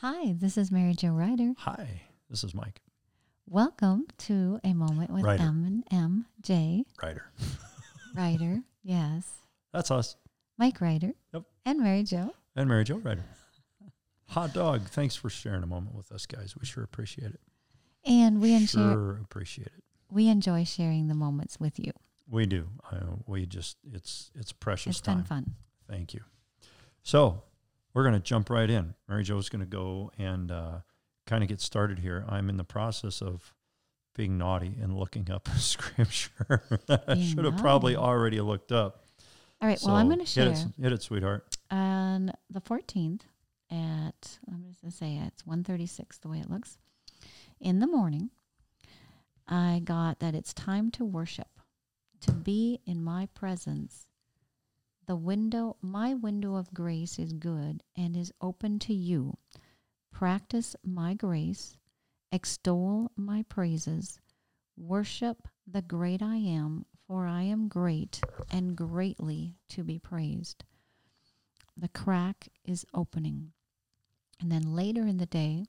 Hi, this is Mary Jo Ryder. Hi, this is Mike Welcome to a moment with Ryder. M and M J Ryder. Ryder. yes, That's us. Mike Ryder. Yep. And Mary Jo. And Mary Jo Ryder. Hot dog. Thanks for sharing a moment with us, guys. We sure appreciate it. And we enjoy sure appreciate it. we enjoy sharing the moments with you. We do. Uh, we just it's it's precious It's time. been fun. Thank you. So we're going to jump right in. Mary Jo's going to go and uh, kind of get started here. I'm in the process of being naughty and looking up a scripture. I should have probably already looked up. All right. well, I'm going to share Hit it, hit it, sweetheart. on the 14th at I'm just going to say it's 1:36 the way it looks. In the morning, I got that it's time to worship, to be in my presence. The window, my window of grace is good and is open to you. Practice my grace, extol my praises, worship the great I am, for I am great and greatly to be praised the crack is opening. And then later in the day,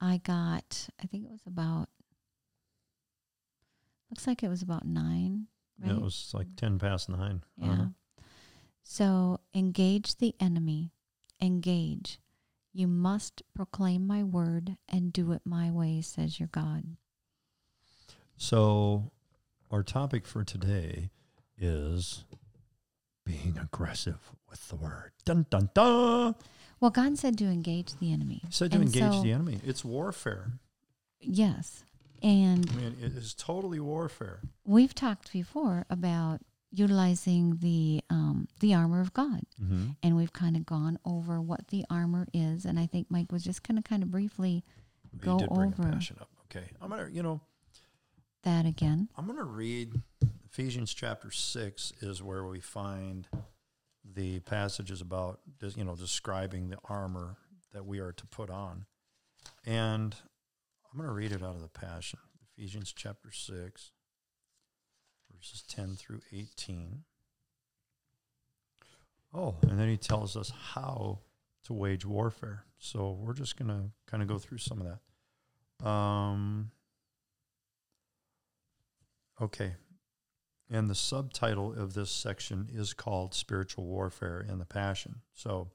I got, I think it was about, looks like it was about nine, right? Yeah, it was like 10 past nine. Yeah. know. So engage the enemy. Engage. You must proclaim my word and do it my way, says your God. So, our topic for today is being aggressive with the word. Dun dun dun. Well, God said to engage the enemy. He said to And engage so- the enemy. It's warfare. Yes. And I mean, it is totally warfare. we've talked before about utilizing the um, the armor of God. Mm-hmm. and we've kind of gone over what the armor is and i think mike was just going to kind of briefly Go you did bring over. a passion up. Okay, I'm gonna, you know, that again I'm gonna read Ephesians chapter six is where we find the passages about, you know, describing the armor that we are to put on, and I'm gonna read it out of the Passion. Ephesians chapter six, verses ten through eighteen. Oh, and then he tells us how to wage warfare. So we're just gonna kind of go through some of that. Um, okay. And the subtitle of this section is called Spiritual Warfare in the Passion. So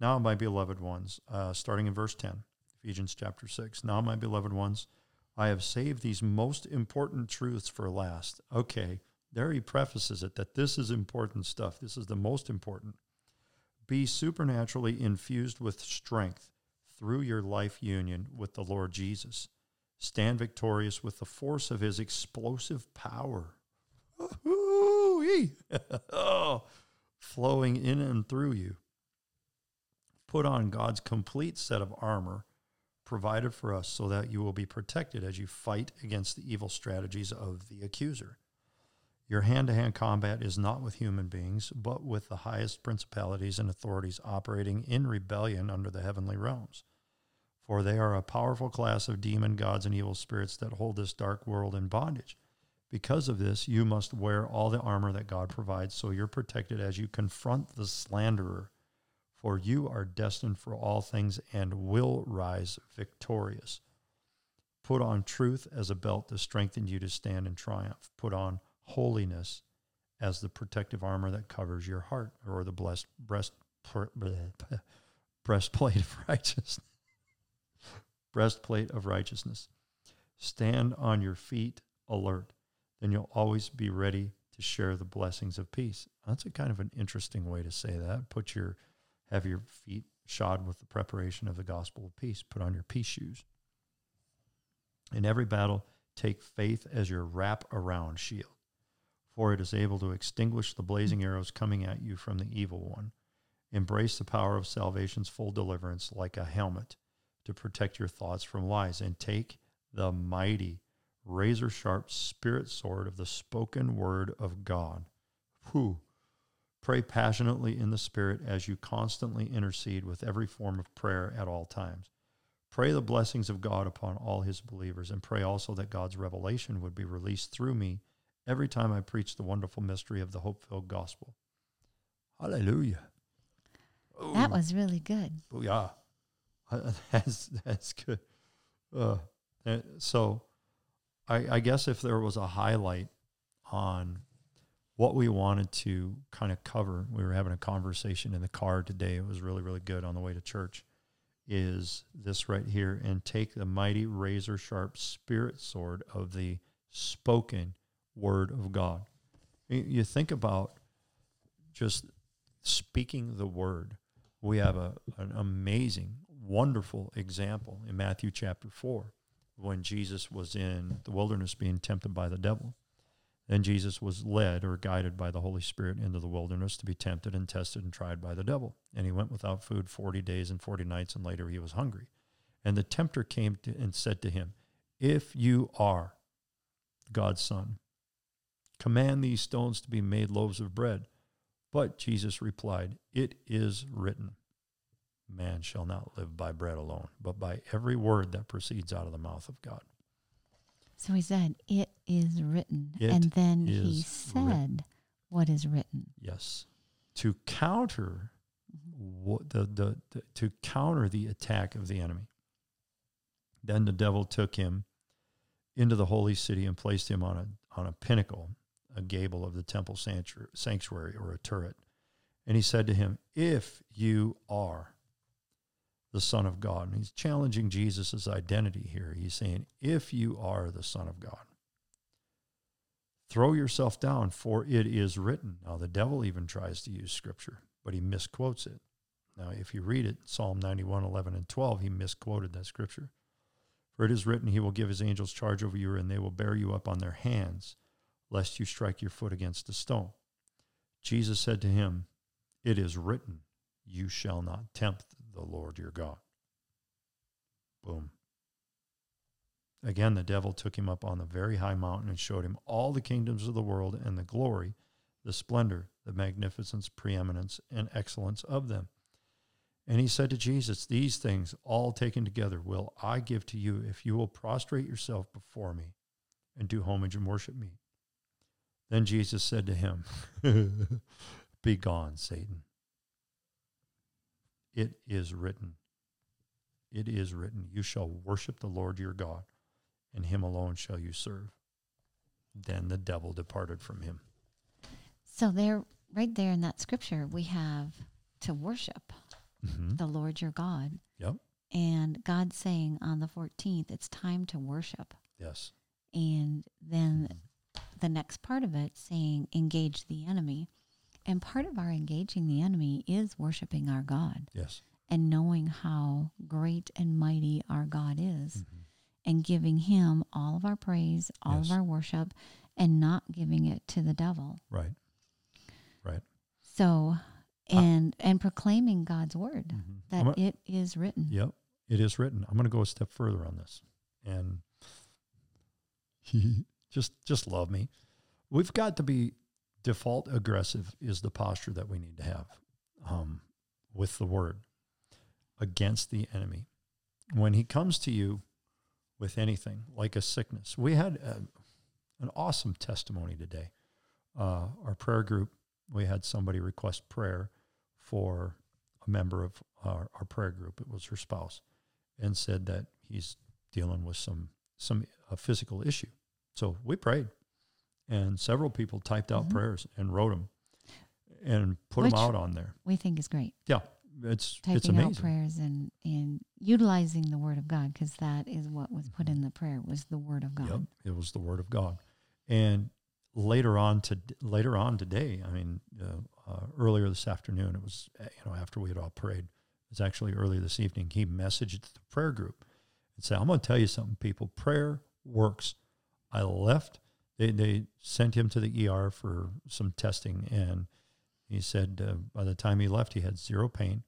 now, my beloved ones, uh, starting in verse 10, Ephesians chapter 6. Now, my beloved ones, I have saved these most important truths for last. Okay, there he prefaces it that this is important stuff. This is the most important. Be supernaturally infused with strength through your life union with the Lord Jesus. Stand victorious with the force of his explosive power. Oh, flowing in and through you. Put on God's complete set of armor provided for us so that you will be protected as you fight against the evil strategies of the accuser. Your hand to hand combat is not with human beings, but with the highest principalities and authorities operating in rebellion under the heavenly realms. For they are a powerful class of demon gods and evil spirits that hold this dark world in bondage. Because of this, you must wear all the armor that God provides so you're protected as you confront the slanderer. For you are destined for all things and will rise victorious. Put on truth as a belt to strengthen you to stand in triumph. Put on holiness as the protective armor that covers your heart, or the blessed breast breastplate of righteousness. breastplate of righteousness. Stand on your feet alert. Then you'll always be ready to share the blessings of peace. That's a kind of an interesting way to say that. Put your have your feet shod with the preparation of the gospel of peace. Put on your peace shoes. In every battle, take faith as your wrap around shield, for it is able to extinguish the blazing arrows coming at you from the evil one. Embrace the power of salvation's full deliverance like a helmet to protect your thoughts from lies, and take the mighty, razor sharp spirit sword of the spoken word of God. Whew. Pray passionately in the Spirit as you constantly intercede with every form of prayer at all times. Pray the blessings of God upon all his believers, and pray also that God's revelation would be released through me every time I preach the wonderful mystery of the hope filled gospel. Hallelujah. That was really good. Booyah. Uh, that's that's good. Uh, so, I, I guess if there was a highlight on what we wanted to kind of cover, we were having a conversation in the car today. It was really really good on the way to church. Is this right here? And take the mighty razor sharp spirit sword of the spoken word of God. You- think about just speaking the word. We have a, an amazing, wonderful example in Matthew chapter 4 when Jesus was in the wilderness being tempted by the devil. Then Jesus was led or guided by the Holy Spirit into the wilderness to be tempted and tested and tried by the devil. And he went without food 40 days and 40 nights, and later he was hungry. And the tempter came to, and said to him, If you are God's Son, command these stones to be made loaves of bread. But Jesus replied, It is written, Man shall not live by bread alone, but by every word that proceeds out of the mouth of God. So he said, It is written. It and then he said, written. What is written? Yes. To counter what the, the, the to counter the attack of the enemy. Then the devil took him into the holy city and placed him on a on a pinnacle, a gable of the temple sanctuary, sanctuary or a turret. And he said to him, If you are the Son of God, and he's challenging Jesus' identity here. He's saying, If you are the Son of God, throw yourself down, for it is written. Now, the devil even tries to use scripture, but he misquotes it. Now, if you read it, Psalm 91, 11, and 12, he misquoted that scripture. For it is written, He will give His angels charge over you, and they will bear you up on their hands, lest you strike your foot against a stone. Jesus said to him, It is written, You shall not tempt the Lord your God. Boom. Again, the devil took him up on the very high mountain and showed him all the kingdoms of the world and the glory, the splendor, the magnificence, preeminence, and excellence of them. And he said to Jesus, These things, all taken together, will I give to you if you will prostrate yourself before me and do homage and worship me. Then Jesus said to him, Be gone, Satan. It is written, it is written, You shall worship the Lord your God, and him alone shall you serve. Then the devil departed from him. So there, right there in that scripture, we have to worship Mm-hmm. the Lord your God. Yep. And God saying on the 14th, it's time to worship. Yes. And then the next part of it saying, engage the enemy. And part of our engaging the enemy is worshiping our God Yes. and knowing how great and mighty our God is Mhm. And giving him all of our praise, all Yes. of our worship, and not giving it to the devil. Right. Right. So, and and proclaiming God's word Mhm. that gonna- it is written. Yep, it is written. I'm going to go a step further on this, and just just love me. We've got to be default aggressive is the posture that we need to have um, with the word against the enemy. When he comes to you with anything like a sickness, we had a, an awesome testimony today. Uh, our prayer group, we had somebody request prayer for a member of our, our prayer group. It was her spouse, and said that he's dealing with some some a physical issue. So we prayed, and several people typed out Mhm. prayers and wrote them, and put Which- them out on there. We think is great. Yeah, it's it's Typing out prayers and and utilizing the word of God because that is what was put in the prayer was the word of God. Yep, it was the word of God. And later on to later on today, I mean, uh, uh, earlier this afternoon, it was uh, you know after we had all prayed. It was actually earlier this evening. He messaged the prayer group and said, "I'm going to tell you something, people. Prayer works." I left. They they sent him to the ER for some testing, and he said uh, by the time he left, he had zero pain,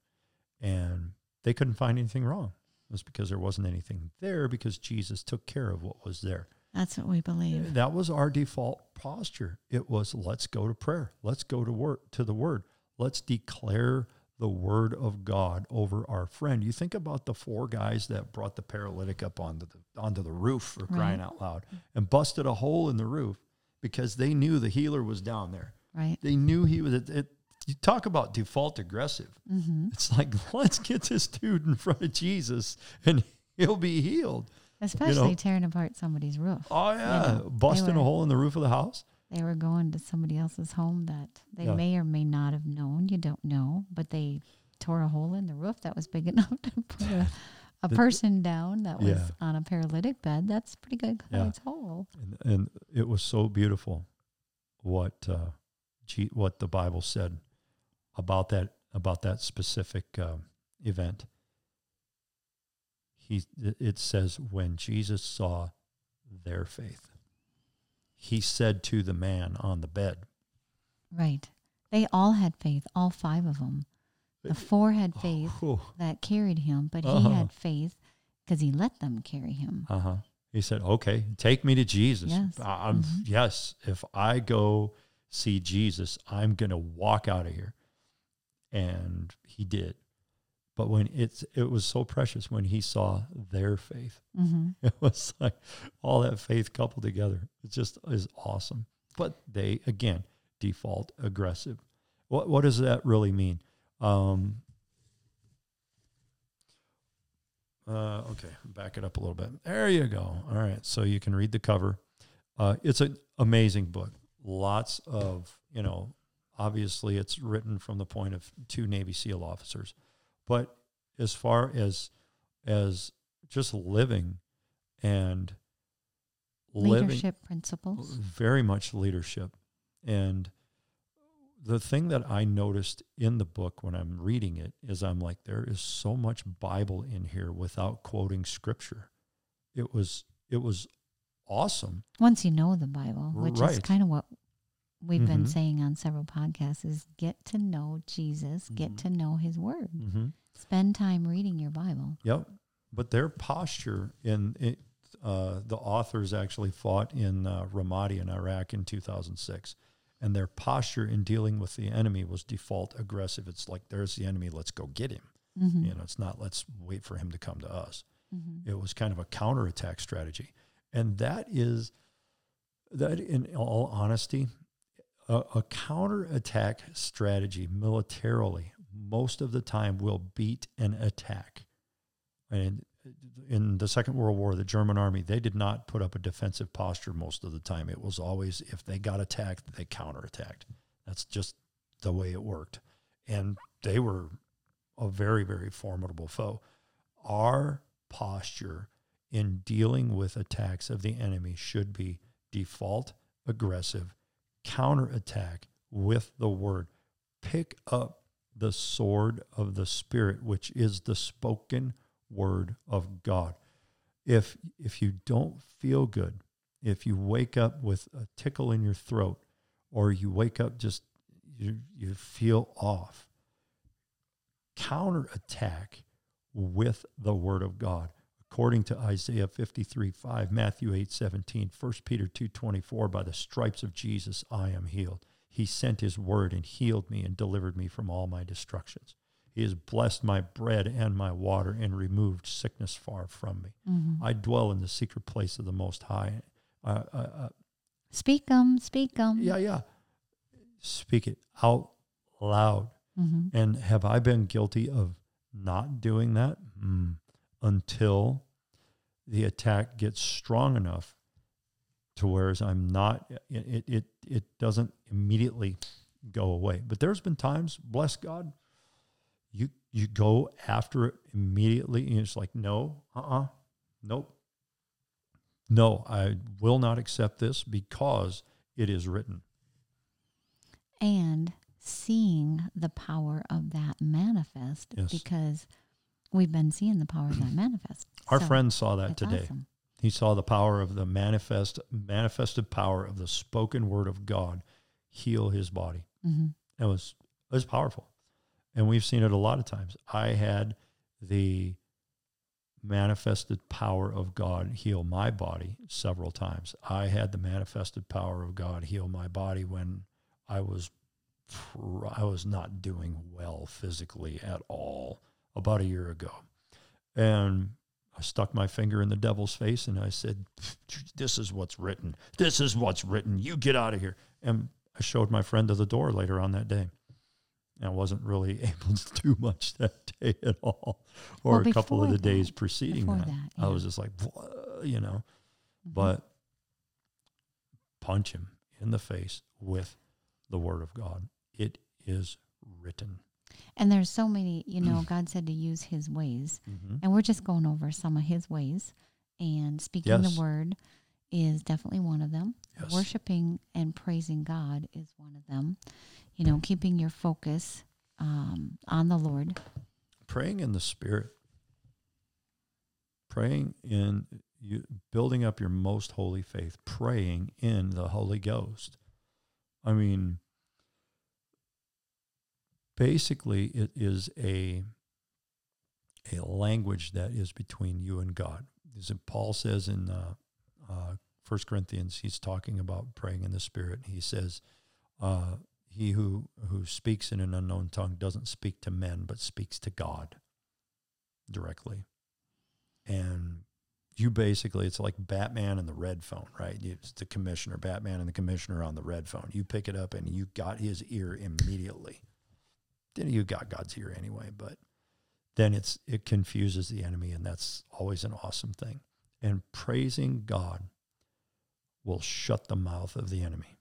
and they couldn't find anything wrong. It was because there wasn't anything there because Jesus took care of what was there. That's what we believe. That was our default posture. It was let's go to prayer. Let's go to work to the word. Let's declare the word of God over our friend. You think about the four guys that brought the paralytic up onto the onto the roof for crying out loud and busted a hole in the roof because they knew the healer was down there. Right. They knew he was it, it you talk about default aggressive. hmm It's like, let's get this dude in front of Jesus and he'll be healed. Especially tearing apart somebody's roof. Oh, yeah. know, they Busting a hole in the roof of the house. They were going to somebody else's home that they Yeah. may or may not have known. You don't know, but they tore a hole in the roof that was big enough to put a, a The- person down that was Yeah. on a paralytic bed. That's pretty good Yeah. sized hole. And, and it was so beautiful what uh, what the Bible said about that about that specific um, event. He it says when Jesus saw their faith, he said to the man on the bed, Right. They all had faith, all five of them. The four had faith "Oh, that carried him, but he Uh-huh. had faith because he let them carry him. Uh huh. He said, "Okay, take me to Jesus. Yes. I- I'm Mhm. yes. If I go see Jesus, I'm gonna walk out of here." And he did. But when it's it was so precious when he saw their faith. hmm It was like all that faith coupled together. It just is awesome. But they again default aggressive. What what does that really mean? Um, uh, okay, back it up a little bit. There you go. All right, so you can read the cover. Uh, it's an amazing book. Lots of you know. Obviously, it's written from the point of two Navy SEAL officers, but as far as as just living and living Leadership principles. very much leadership. And the thing that i noticed in the book when i'm reading it is i'm like there is so much bible in here without quoting scripture. It was it was awesome. Once you know the Bible, which is kind of what we've been Mhm. saying on several podcasts, is get to know Jesus, get Mhm. to know his word. mm-hmm. Spend time reading your Bible. Yep. But their posture in it, uh, the authors actually fought in uh, Ramadi in Iraq in 2006. And their posture in dealing with the enemy was default aggressive. It's like, there's the enemy, let's go get him. hmm You know, it's not, let's wait for him to come to us. hmm It was kind of a counterattack strategy. And that is, that in all honesty, a, a counterattack strategy militarily most of the time will beat an attack. And in the Second World War, the German army, they did not put up a defensive posture most of the time. It was always, if they got attacked, they counterattacked. That's just the way it worked. And they were a very, very formidable foe. Our posture in dealing with attacks of the enemy should be default aggressive, counterattack with the word. Pick up the sword of the Spirit, which is the spoken word of God. If if you don't feel good, if you wake up with a tickle in your throat, or you wake up just you you feel off, counterattack with the word of God. According to Isaiah 53 5, Matthew 8 17, 1 Peter two twenty four, by the stripes of Jesus I am healed. He sent his word and healed me and delivered me from all my destructions. He has blessed my bread and my water and removed sickness far from me. hmm I dwell in the secret place of the Most High. Uh, uh, uh, Speak them, speak them. yeah, yeah. Speak it out loud. hmm And have I been guilty of not doing that Mm. Until the attack gets strong enough to whereas I'm not it, it it doesn't immediately go away. But there's been times, bless God, you you go after it immediately and it's like, no, uh-uh, nope. No, I will not accept this because it is written. And seeing the power of that manifest Yes. because we've been seeing the power of that manifest. Our So, friend saw that today. awesome. He saw the power of the manifest manifested power of the spoken word of God heal his body. hmm It was it was powerful. And we've seen it a lot of times. I had the manifested power of God heal my body several times. I had the manifested power of God heal my body when I was I was not doing well physically at all about a year ago. And I stuck my finger in the devil's face and I said, This is what's written. This is what's written. You get out of here. And I showed my friend to the door later on that day. And I wasn't really able to do much that day at all, or Well, a couple of the days preceding that. that, I was just like, you know, Mhm. but punch him in the face with the word of God. It is written. And there's so many, you know, God said to use his ways. Mm-hmm. And we're just going over some of his ways. And speaking Yes. the word is definitely one of them. Yes. Worshiping and praising God is one of them. You know, keeping your focus um, on the Lord. praying in the spirit praying in you building up your most holy faith praying in the holy ghost i mean basically it is a a language that is between you and god. As paul says in uh, uh, 1 corinthians he's talking about praying in the spirit. He says uh, he who who speaks in an unknown tongue doesn't speak to men but speaks to god directly. And you basically it's like batman and the red phone right? It's the commissioner batman and the commissioner on the red phone. You pick it up and you got his ear immediately you got god's ear anyway but then it's it confuses the enemy and that's always an awesome thing and praising god will shut the mouth of the enemy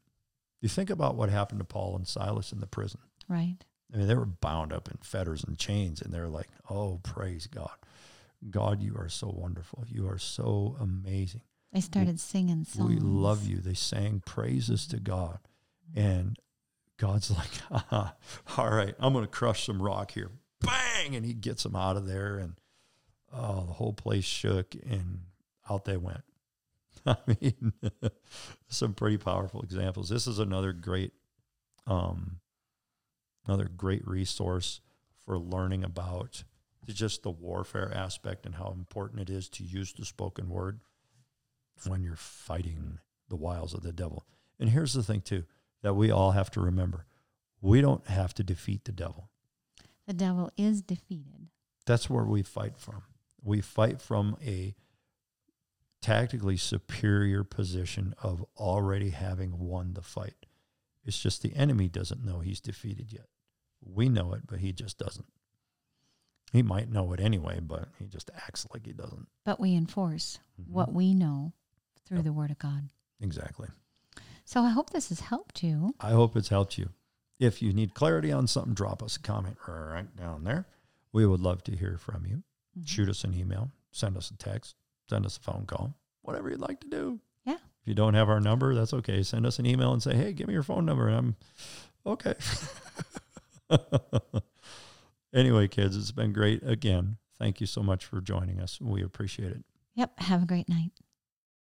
you think about what happened to paul and silas in the prison Right. I mean, they were bound up in fetters and chains, and they're like, "Oh, praise God, God, you are so wonderful. You are so amazing. They started singing songs. We love you." They sang praises to God, and God's like, "Haha, "All right, I'm going to crush some rock here." Bang, and He gets them out of there, and oh, the whole place shook, and out they went. I mean, some pretty powerful examples. This is another great, um, another great resource for learning about just the warfare aspect and how important it is to use the spoken word when you're fighting the wiles of the devil. And here's the thing too that we all have to remember: we don't have to defeat the devil. The devil is defeated. That's where we fight from. We fight from a tactically superior position of already having won the fight. It's just the enemy doesn't know he's defeated yet. We know it, but he just doesn't. He might know it anyway, but he just acts like he doesn't. But we enforce Mhm. what we know through Yep. the word of God. Exactly. So I hope this has helped you. I hope it's helped you. If you need clarity on something, drop us a comment right down there. We would love to hear from you. Mhm. shoot us an email, send us a text, send us a phone call, whatever you'd like to do. Yeah. If you don't have our number, that's okay. Send us an email and say, hey, give me your phone number. And I'm okay. anyway, kids, it's been great. Again, thank you so much for joining us. We appreciate it. Yep. Have a great night.